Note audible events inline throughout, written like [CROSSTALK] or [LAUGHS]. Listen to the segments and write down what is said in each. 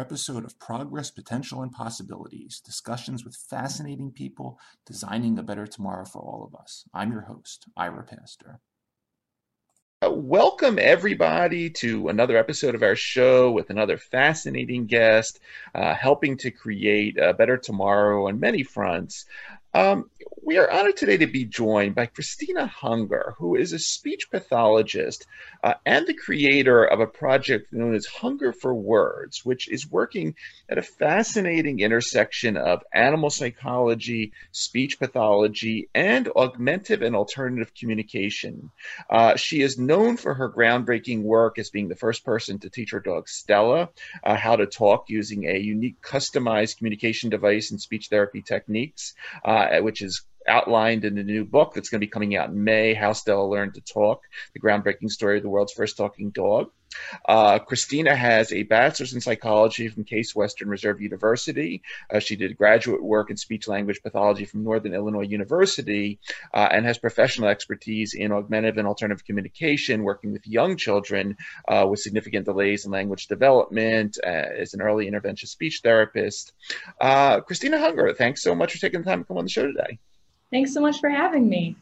episode of Progress, Potential, and Possibilities discussions with fascinating people designing a better tomorrow for all of us. I'm your host, Ira Pastor. Uh, welcome, everybody, to another episode of our show with another fascinating guest uh, helping to create a better tomorrow on many fronts. Um, we are honored today to be joined by Christina Hunger, who is a speech pathologist uh, and the creator of a project known as Hunger for Words, which is working at a fascinating intersection of animal psychology, speech pathology, and augmentative and alternative communication. Uh, she is known for her groundbreaking work as being the first person to teach her dog Stella uh, how to talk using a unique customized communication device and speech therapy techniques. Uh, which is outlined in the new book that's going to be coming out in May, How Stella Learned to Talk, the groundbreaking story of the world's first talking dog. Uh, Christina has a bachelor's in psychology from Case Western Reserve University. Uh, she did graduate work in speech language pathology from Northern Illinois University uh, and has professional expertise in augmentative and alternative communication, working with young children uh, with significant delays in language development uh, as an early intervention speech therapist. Uh, Christina Hunger, thanks so much for taking the time to come on the show today. Thanks so much for having me.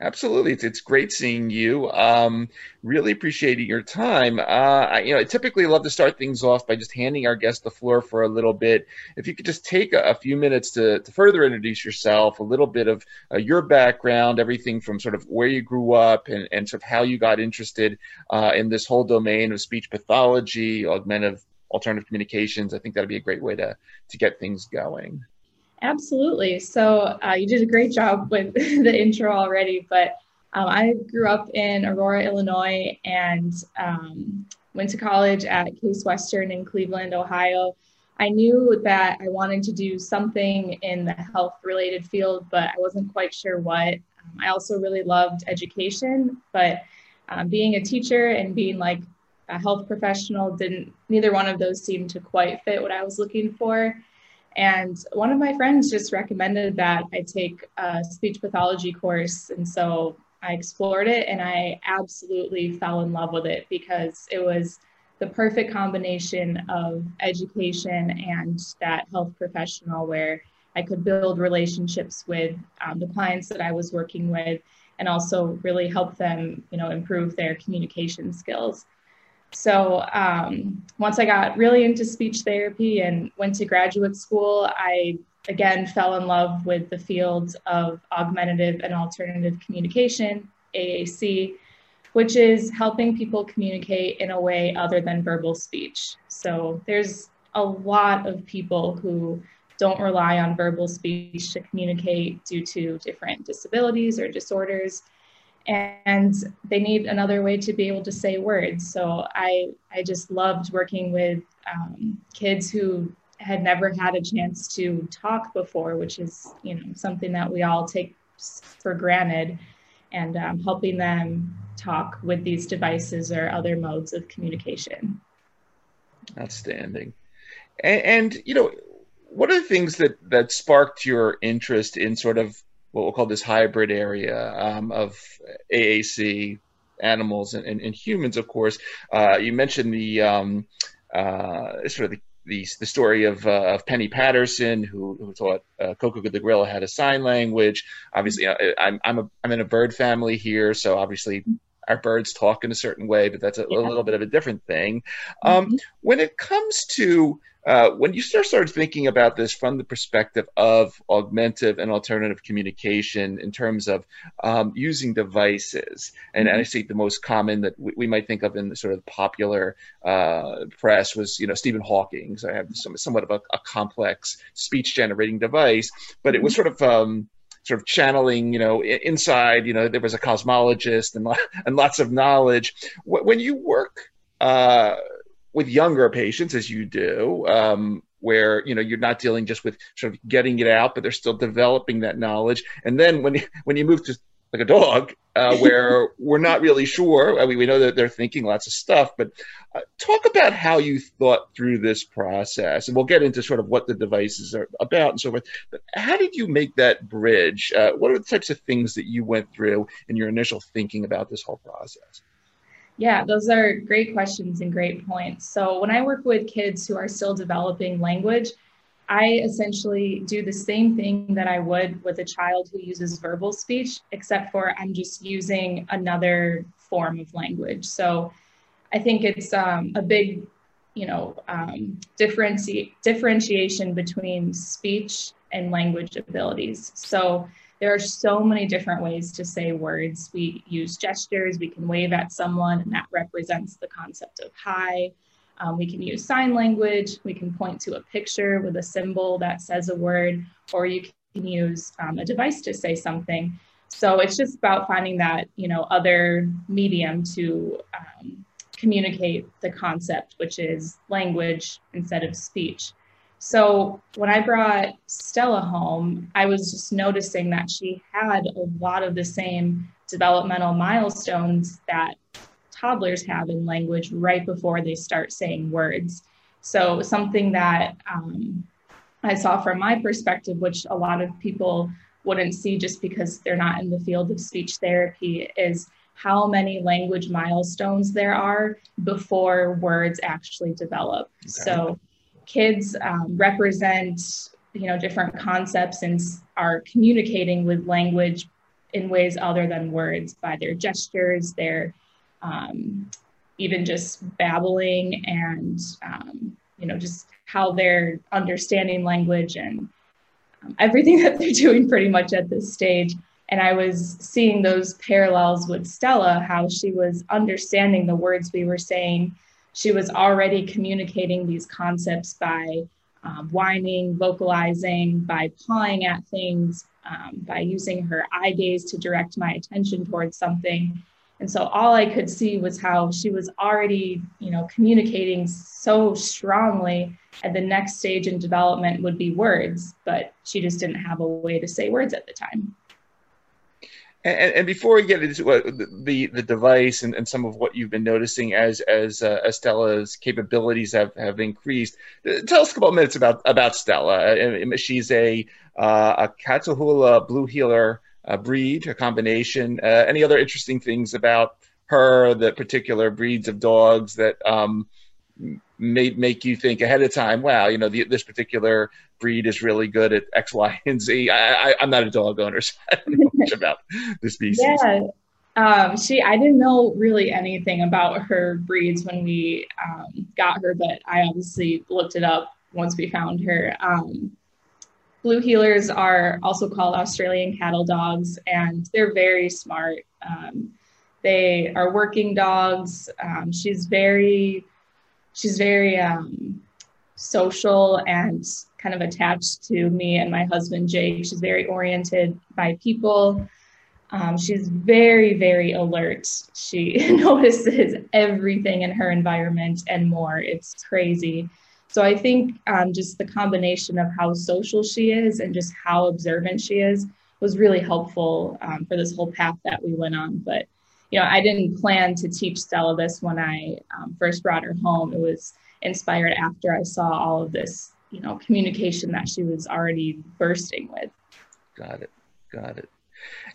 Absolutely, it's, it's great seeing you. Um, really appreciating your time. Uh, I, you know, I typically love to start things off by just handing our guest the floor for a little bit. If you could just take a, a few minutes to, to further introduce yourself, a little bit of uh, your background, everything from sort of where you grew up and, and sort of how you got interested uh, in this whole domain of speech pathology, augmentative alternative communications. I think that'd be a great way to to get things going. Absolutely. So uh, you did a great job with [LAUGHS] the intro already, but um, I grew up in Aurora, Illinois, and um, went to college at Case Western in Cleveland, Ohio. I knew that I wanted to do something in the health related field, but I wasn't quite sure what. Um, I also really loved education, but um, being a teacher and being like a health professional didn't, neither one of those seemed to quite fit what I was looking for. And one of my friends just recommended that I take a speech pathology course. And so I explored it and I absolutely fell in love with it because it was the perfect combination of education and that health professional where I could build relationships with um, the clients that I was working with and also really help them, you know, improve their communication skills. So um, once I got really into speech therapy and went to graduate school, I again fell in love with the field of augmentative and alternative communication, AAC, which is helping people communicate in a way other than verbal speech. So there's a lot of people who don't rely on verbal speech to communicate due to different disabilities or disorders and they need another way to be able to say words. So I I just loved working with um, kids who had never had a chance to talk before, which is you know something that we all take for granted, and um, helping them talk with these devices or other modes of communication. Outstanding, and, and you know. What are the things that, that sparked your interest in sort of what we'll call this hybrid area um, of AAC animals and, and, and humans, of course. Uh, you mentioned the um, uh, sort of the, the, the story of, uh, of Penny Patterson, who, who taught uh, Koko the gorilla how to sign language. Obviously, I'm I'm a I'm in a bird family here, so obviously our birds talk in a certain way, but that's a, yeah. little bit of a different thing. Um, mm-hmm. When it comes to uh, when you start start thinking about this from the perspective of augmentative and alternative communication in terms of um, using devices, and, mm-hmm. and, I think the most common that we, we, might think of in the sort of popular uh, press was, you know, Stephen Hawking. So I have some, somewhat of a, a, complex speech generating device, but it was mm-hmm. sort of um, sort of channeling, you know, inside, you know, there was a cosmologist and, [LAUGHS] and lots of knowledge. When you work uh, with younger patients, as you do, um, where you know you're not dealing just with sort of getting it out, but they're still developing that knowledge. And then when [LAUGHS] when you move to like a dog, uh, [LAUGHS] where we're not really sure. I mean, we know that they're thinking lots of stuff, but uh, talk about how you thought through this process, and we'll get into sort of what the devices are about and so forth. But how did you make that bridge? Uh, what are the types of things that you went through in your initial thinking about this whole process? Yeah, those are great questions and great points. So, when I work with kids who are still developing language, I essentially do the same thing that I would with a child who uses verbal speech, except for I'm just using another form of language. So, I think it's um, a big, you know, um, differenti- differentiation between speech and language abilities. So, there are so many different ways to say words. We use gestures, we can wave at someone, and that represents the concept of hi. Um, we can use sign language, we can point to a picture with a symbol that says a word, or you can use um, a device to say something. So it's just about finding that, you know, other medium to um, communicate the concept, which is language instead of speech. So when I brought Stella home, I was just noticing that she had a lot of the same developmental milestones that toddlers have in language right before they start saying words. So something that um, I saw from my perspective, which a lot of people wouldn't see just because they're not in the field of speech therapy, is how many language milestones there are before words actually develop. Okay. So kids um, represent you know different concepts and are communicating with language in ways other than words by their gestures their um, even just babbling and um, you know just how they're understanding language and um, everything [LAUGHS] that they're doing pretty much at this stage and i was seeing those parallels with stella how she was understanding the words we were saying she was already communicating these concepts by um, whining, vocalizing, by pawing at things, um, by using her eye gaze to direct my attention towards something. And so all I could see was how she was already, you know, communicating so strongly. And the next stage in development would be words, but she just didn't have a way to say words at the time. And, and, before we get into what, the the device and, and some of what you've been noticing as as uh, as Stella's capabilities have, have increased, uh, tell us a couple minutes about about Stella. She's a uh, a Catahoula blue heeler uh, breed, a combination. Uh, any other interesting things about her, the particular breeds of dogs that um, may make you think ahead of time, wow, you know, the, this particular breed is really good at X, Y, and Z. I, I, I'm not a dog owner, [LAUGHS] so I don't know much about the species. Yeah. Um, she, I didn't know really anything about her breeds when we um, got her, but I obviously looked it up once we found her. Um, blue heelers are also called Australian cattle dogs, and they're very smart. Um, they are working dogs. Um, she's very she's very um, social and kind of attached to me and my husband Jake. She's very oriented by people. Um, she's very, very alert. She [LAUGHS] notices everything in her environment and more. It's crazy. So I think um, just the combination of how social she is and just how observant she is was really helpful um, for this whole path that we went on. But you know, I didn't plan to teach Stella this when I um, first brought her home. It was inspired after I saw all of this, you know, communication that she was already bursting with. Got it. Got it.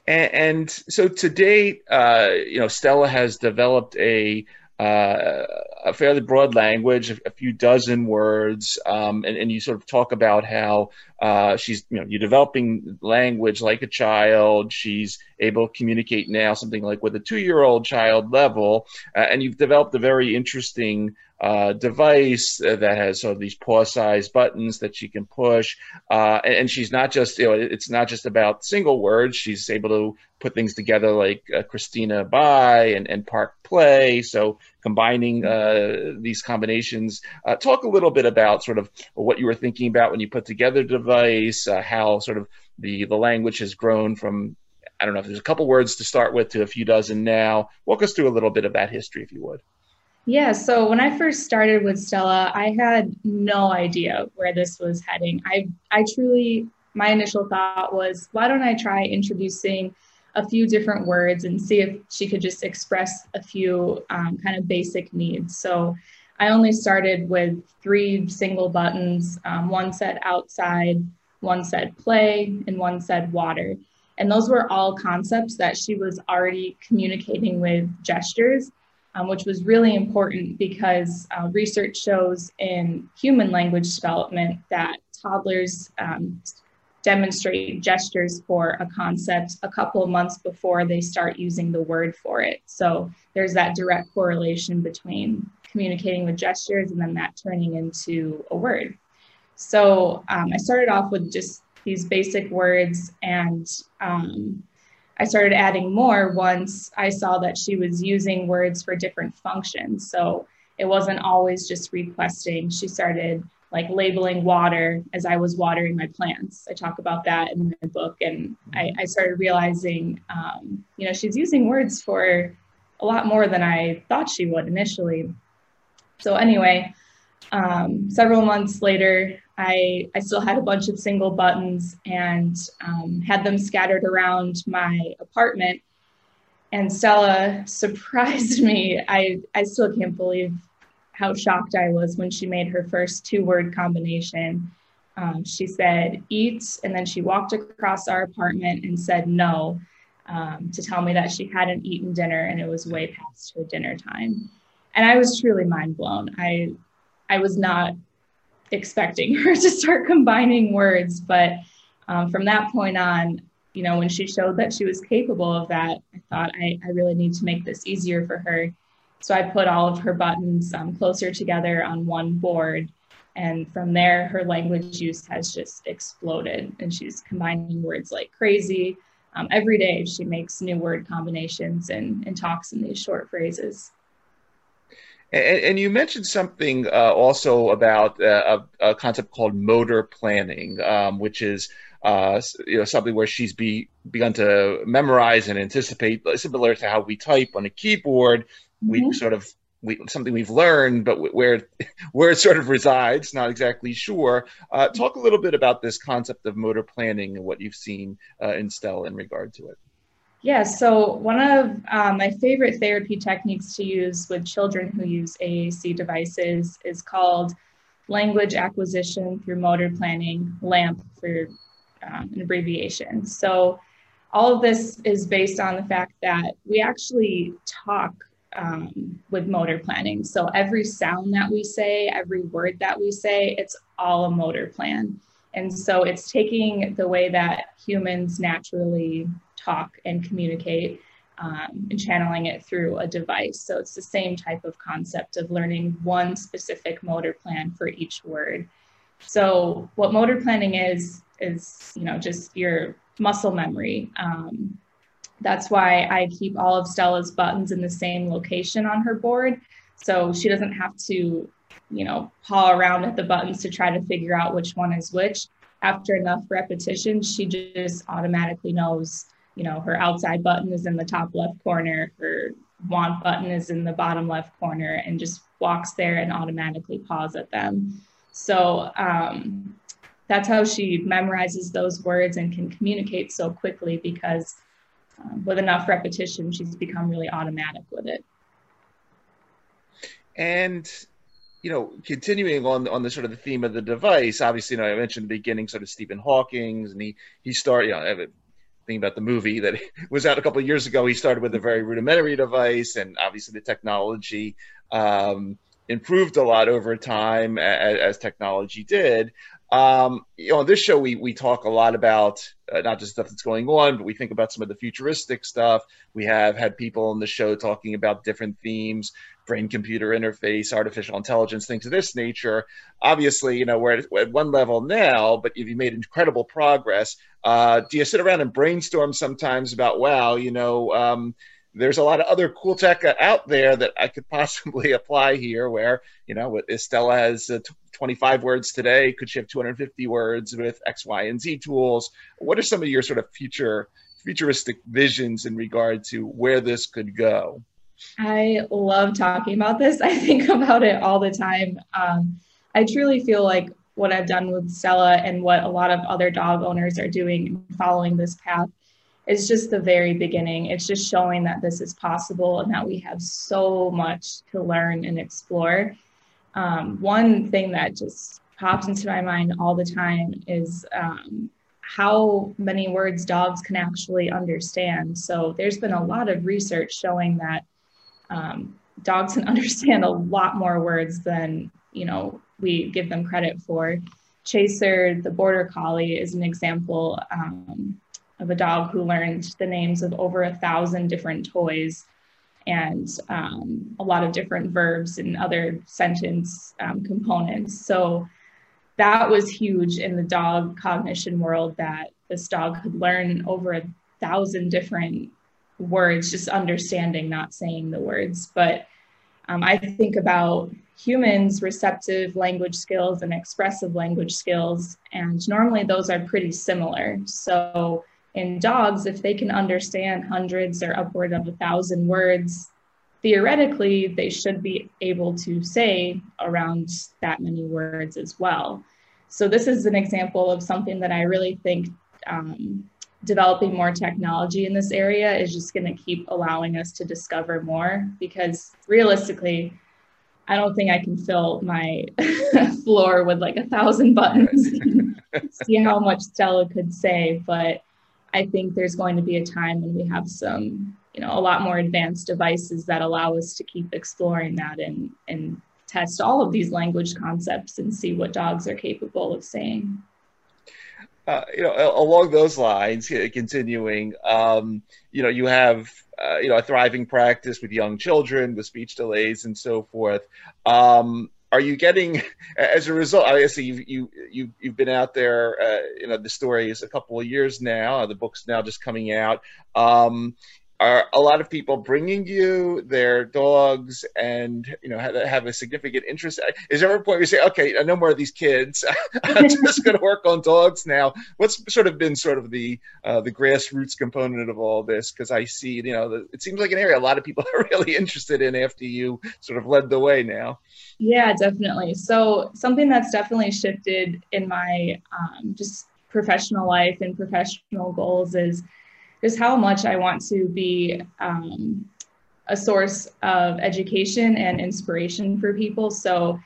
And, and so to date, uh, you know, Stella has developed a uh, a fairly broad language, a, few dozen words, um, and, and, you sort of talk about how uh, she's, you know, you're developing language like a child. She's able to communicate now something like with a two-year-old child level, uh, and you've developed a very interesting uh, device that has sort of these paw-sized buttons that she can push, uh, and, and, she's not just, you know, it's not just about single words. She's able to put things together like uh, Christina Buy and, and Park Play. So combining uh, these combinations. Uh, talk a little bit about sort of what you were thinking about when you put together the device, uh, how sort of the, the language has grown from, I don't know if there's a couple words to start with to a few dozen now. Walk us through a little bit of that history, if you would. Yeah, so when I first started with Stella, I had no idea where this was heading. I I truly my initial thought was, why don't I try introducing a few different words and see if she could just express a few um, kind of basic needs. So I only started with three single buttons. Um, one said outside, one said play, and one said water. And those were all concepts that she was already communicating with gestures. Um, which was really important because uh, research shows in human language development that toddlers um, demonstrate gestures for a concept a couple of months before they start using the word for it. So there's that direct correlation between communicating with gestures and then that turning into a word. So um, I started off with just these basic words and um, I started adding more once I saw that she was using words for different functions. So it wasn't always just requesting. She started like labeling water as I was watering my plants. I talk about that in the book, and I, I started realizing, um, you know, she's using words for a lot more than I thought she would initially. So anyway, um, several months later, I, I still had a bunch of single buttons and um, had them scattered around my apartment. And Stella surprised [LAUGHS] me. I, I still can't believe how shocked I was when she made her first two word combination. Um, she said, eat, and then she walked across our apartment and said no um, to tell me that she hadn't eaten dinner and it was way past her dinner time. And I was truly mind blown. I, I was not expecting [LAUGHS] her to start combining words. But um, from that point on, you know, when she showed that she was capable of that, I thought I, I really need to make this easier for her. So I put all of her buttons um, closer together on one board. And from there, her language use has just exploded. And she's combining words like crazy. Um, every day, she makes new word combinations and, and talks in these short phrases. And, and you mentioned something uh, also about uh, a, a, concept called motor planning, um, which is uh, you know something where she's be, begun to memorize and anticipate, similar to how we type on a keyboard. Mm-hmm. We sort of we, something we've learned, but where [LAUGHS] where it sort of resides, not exactly sure. Uh, talk a little bit about this concept of motor planning and what you've seen uh, in Stella in regard to it. Yeah, so one of um, my favorite therapy techniques to use with children who use AAC devices is called language acquisition through motor planning, LAMP for um, an abbreviation. So all of this is based on the fact that we actually talk um, with motor planning. So every sound that we say, every word that we say, it's all a motor plan. And so it's taking the way that humans naturally talk and communicate um, and channeling it through a device. So it's the same type of concept of learning one specific motor plan for each word. So what motor planning is is you know just your muscle memory. Um, that's why I keep all of Stella's buttons in the same location on her board, so she doesn't have to you know paw around at the buttons to try to figure out which one is which. After enough repetition, she just automatically knows you know, her outside button is in the top left corner, her want button is in the bottom left corner, and just walks there and automatically paws at them. So um, that's how she memorizes those words and can communicate so quickly because um, with enough repetition, she's become really automatic with it. And you know, continuing on on the sort of the theme of the device, obviously, you know, I mentioned the beginning, sort of Stephen Hawking's, and he he started, you know, thinking about the movie that [LAUGHS] was out a couple of years ago, he started with a very rudimentary device, and obviously the technology um, improved a lot over time as, as technology did. Um, you know, on this show, we we talk a lot about uh, not just stuff that's going on, but we think about some of the futuristic stuff. We have had people on the show talking about different themes, brain computer interface, artificial intelligence, things of this nature. Obviously, you know, we're at, at one level now, but you've made incredible progress, uh, do you sit around and brainstorm sometimes about, wow, you know, um, there's a lot of other cool tech out there that I could [LAUGHS] possibly apply here. Where you know, Estella has uh, 25 words today. Could she have 250 words with X, Y, and Z tools? What are some of your sort of future futuristic visions in regard to where this could go? I love talking about this. [LAUGHS] I think about it all the time. Um, I truly feel like what I've done with Stella and what a lot of other dog owners are doing following this path is just the very beginning. It's just showing that this is possible and that we have so much to learn and explore. Um, one thing that just pops into my mind all the time is um, how many words dogs can actually understand. So there's been a lot of research showing that um, dogs can [LAUGHS] understand a lot more words than you know we give them credit for. Chaser, the border collie, is an example um, of a dog who learned the names of over a thousand different toys and um, a lot of different verbs and other sentence um, components. So that was huge in the dog cognition world that this dog could learn over a thousand different words, just understanding, not saying the words. But um, I think about humans' receptive language skills and expressive language skills, and normally those are pretty similar. So in dogs, if they can understand hundreds or upward of a thousand words, theoretically, they should be able to say around that many words as well. So, this is an example of something that I really think um, developing more technology in this area is just going to keep allowing us to discover more because realistically, I don't think I can fill my [LAUGHS] floor with like a thousand buttons see how much Stella could say. But I think there's going to be a time when we have some, you know, a lot more advanced devices that allow us to keep exploring that and and test all of these language concepts and see what dogs are capable of saying. Uh, you know, along those lines, continuing, um, you know, you have, uh, you know, a thriving practice with young children with speech delays and so forth. Um, are you getting, as a result, obviously you've, you, you, you've been out there, uh, you know, the story is a couple of years now, the book's now just coming out. Um, are a lot of people bringing you their dogs and you know have, have a significant interest. Is there a point where you say okay no more of these kids. [LAUGHS] I'm just going to work on dogs now. What's sort of been sort of the uh, the grassroots component of all this? Because i see you know the, it seems like an area a lot of people [LAUGHS] are really interested in after you sort of led the way now. Yeah definitely. So something that's definitely shifted in my um, just professional life and professional goals is just how much I want to be um, a source of education and inspiration for people. So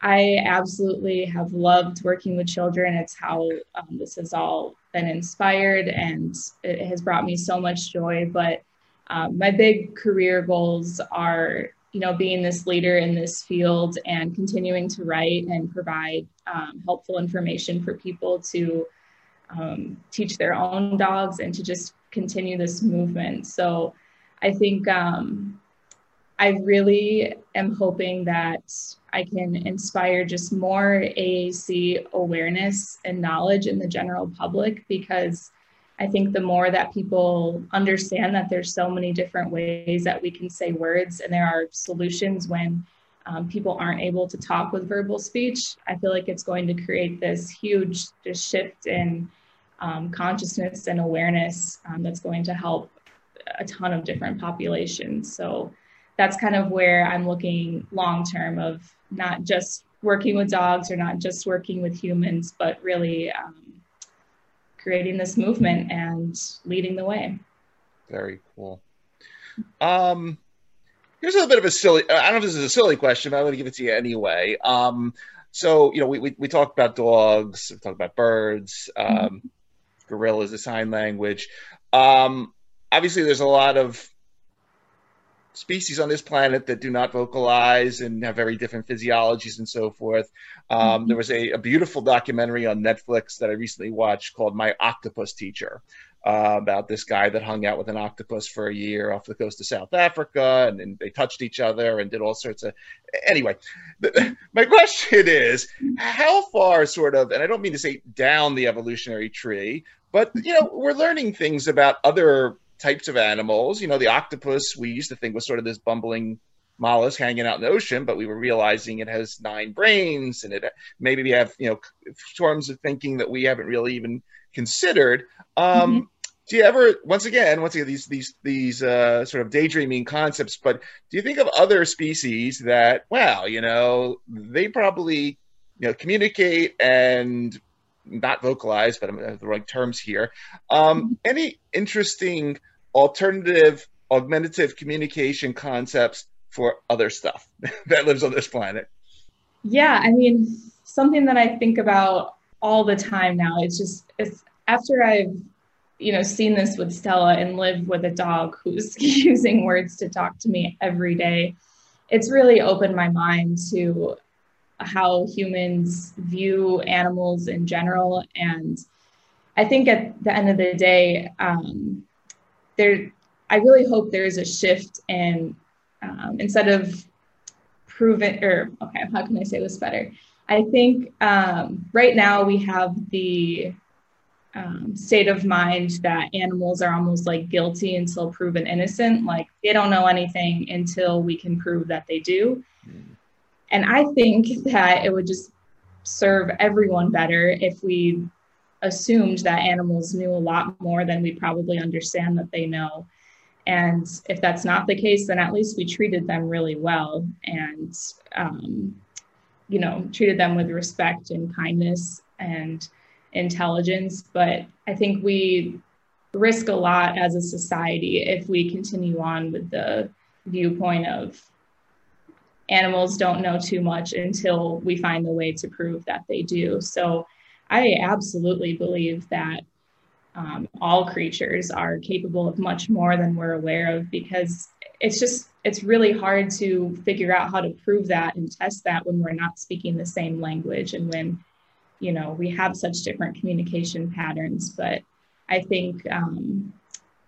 I absolutely have loved working with children. It's how um, this has all been inspired and it has brought me so much joy. But um, my big career goals are, you know, being this leader in this field and continuing to write and provide um, helpful information for people to um, teach their own dogs and to just continue this movement. So I think um, I really am hoping that I can inspire just more AAC awareness and knowledge in the general public because I think the more that people understand that there's so many different ways that we can say words and there are solutions when um, people aren't able to talk with verbal speech, I feel like it's going to create this huge shift in um, consciousness and awareness um, that's going to help a ton of different populations. So that's kind of where I'm looking long term of not just working with dogs or not just working with humans, but really um, creating this movement and leading the way. Very cool. Um, here's a little bit of a silly. I don't know if this is a silly question, but I'm going to give it to you anyway. Um, so you know, we we, we talked about dogs, we talked about birds. Um, mm-hmm gorillas, a sign language. Um, obviously, there's a lot of species on this planet that do not vocalize and have very different physiologies and so forth. Um, mm-hmm. There was a, a, beautiful documentary on Netflix that I recently watched called My Octopus Teacher. Uh, about this guy that hung out with an octopus for a year off the coast of South Africa, and, and they touched each other and did all sorts of. Anyway, the, [LAUGHS] my question is, how far, sort of, and I don't mean to say down the evolutionary tree, but you know, we're learning things about other types of animals. You know, the octopus we used to think was sort of this bumbling mollusk hanging out in the ocean, but we were realizing it has nine brains, and it maybe we have you know forms of thinking that we haven't really even considered. Um, mm-hmm. Do you ever, once again, once again, these these these uh, sort of daydreaming concepts? But do you think of other species that, wow, you know, they probably you know communicate and not vocalize, but I'm the right terms here. Um, any interesting alternative augmentative communication concepts for other stuff [LAUGHS] that lives on this planet? Yeah, I mean, something that I think about all the time now. It's just it's after I've you know seen this with Stella and live with a dog who's [LAUGHS] using words to talk to me every day. it's really opened my mind to how humans view animals in general. And I think at the end of the day, um, there, I really hope there's a shift in um, instead of proven or okay, how can I say this better? I think um, right now we have the um, state of mind that animals are almost like guilty until proven innocent. Like they don't know anything until we can prove that they do. Mm. And I think that it would just serve everyone better if we assumed that animals knew a lot more than we probably understand that they know. And if that's not the case, then at least we treated them really well and, um, you know, treated them with respect and kindness and intelligence. But I think we risk a lot as a society if we continue on with the viewpoint of animals don't know too much until we find the way to prove that they do. So I absolutely believe that um, all creatures are capable of much more than we're aware of because it's just it's really hard to figure out how to prove that and test that when we're not speaking the same language and when you know we have such different communication patterns but i think um,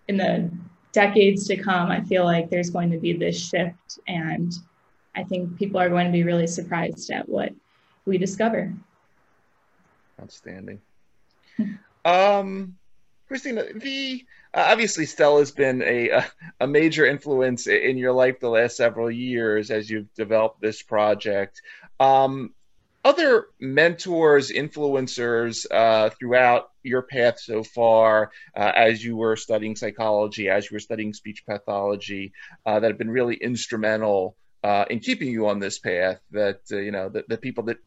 in the decades to come i feel like there's going to be this shift and I think people are going to be really surprised at what we discover. Outstanding. [LAUGHS] um, Christina, the uh, obviously Stella's been a a major influence in your life the last several years as you've developed this project. Um, other mentors, influencers uh, throughout your path so far, uh, as you were studying psychology, as you were studying speech pathology, uh, that have been really instrumental uh, in keeping you on this path that uh, you know the, the people that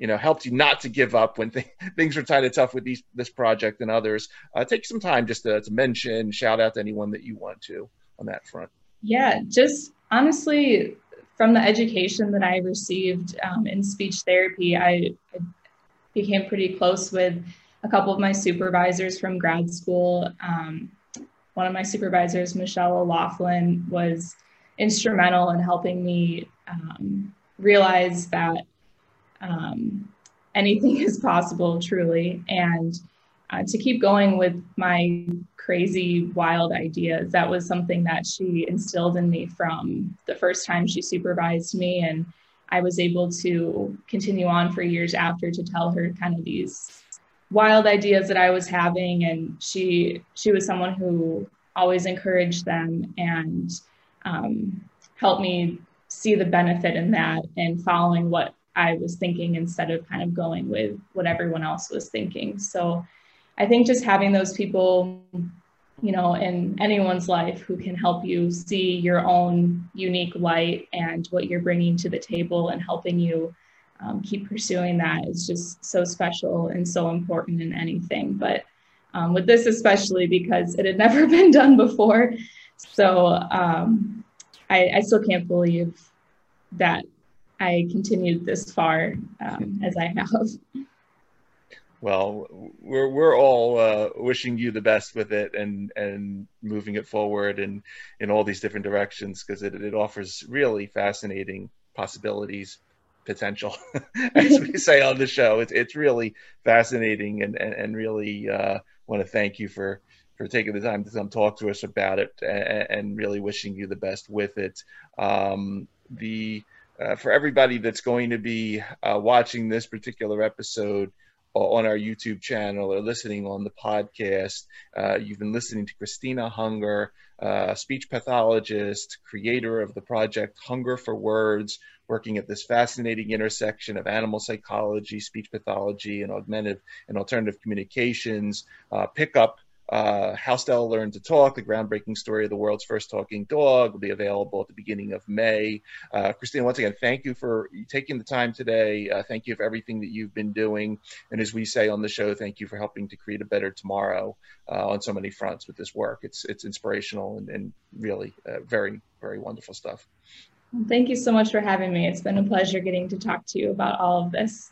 you know helped you not to give up when [LAUGHS] th- things are kind of tough with these this project and others. Uh, take some time just to, to, mention shout out to anyone that you want to on that front. Yeah just honestly from the education that i received um, in speech therapy I, I became pretty close with a couple of my supervisors from grad school. Um, one of my supervisors michelle o'laughlin was instrumental in helping me um, realize that um, anything [LAUGHS] is possible truly. And uh, to keep going with my crazy wild ideas that was something that she instilled in me from the first time she supervised me. And i was able to continue on for years after to tell her kind of these wild ideas that i was having. And she she was someone who always encouraged them and um, helped me see the benefit in that and following what I was thinking instead of kind of going with what everyone else was thinking. So I think just having those people, you know, in anyone's life who can help you see your own unique light and what you're bringing to the table and helping you um, keep pursuing that is just so special and so important in anything. But um, with this, especially because it had [LAUGHS] never been done before. So um, I, I still can't believe that I continued this far um, as I have. Well, we're we're all uh, wishing you the best with it and and moving it forward and in all these different directions because it it offers really fascinating possibilities potential [LAUGHS] as we say on the show it's it's really fascinating and and, and really uh, want to thank you for for taking the time to come talk to us about it and, and really wishing you the best with it. Um, the uh, for everybody that's going to be uh, watching this particular episode on our YouTube channel or listening on the podcast, uh, you've been listening to Christina Hunger, uh, speech pathologist, creator of the project Hunger for Words, working at this fascinating intersection of animal psychology, speech pathology, and augmentative and alternative communications. Uh, pick up uh, How Stella Learned to Talk, the groundbreaking story of the world's first talking dog, will be available at the beginning of May. Uh, once again, thank you for taking the time today. Uh, thank you for everything that you've been doing. And as we say on the show, thank you for helping to create a better tomorrow uh, on so many fronts with this work. It's, it's inspirational and, and really uh, very, very wonderful stuff. Thank you so much for having me. It's been a pleasure getting to talk to you about all of this.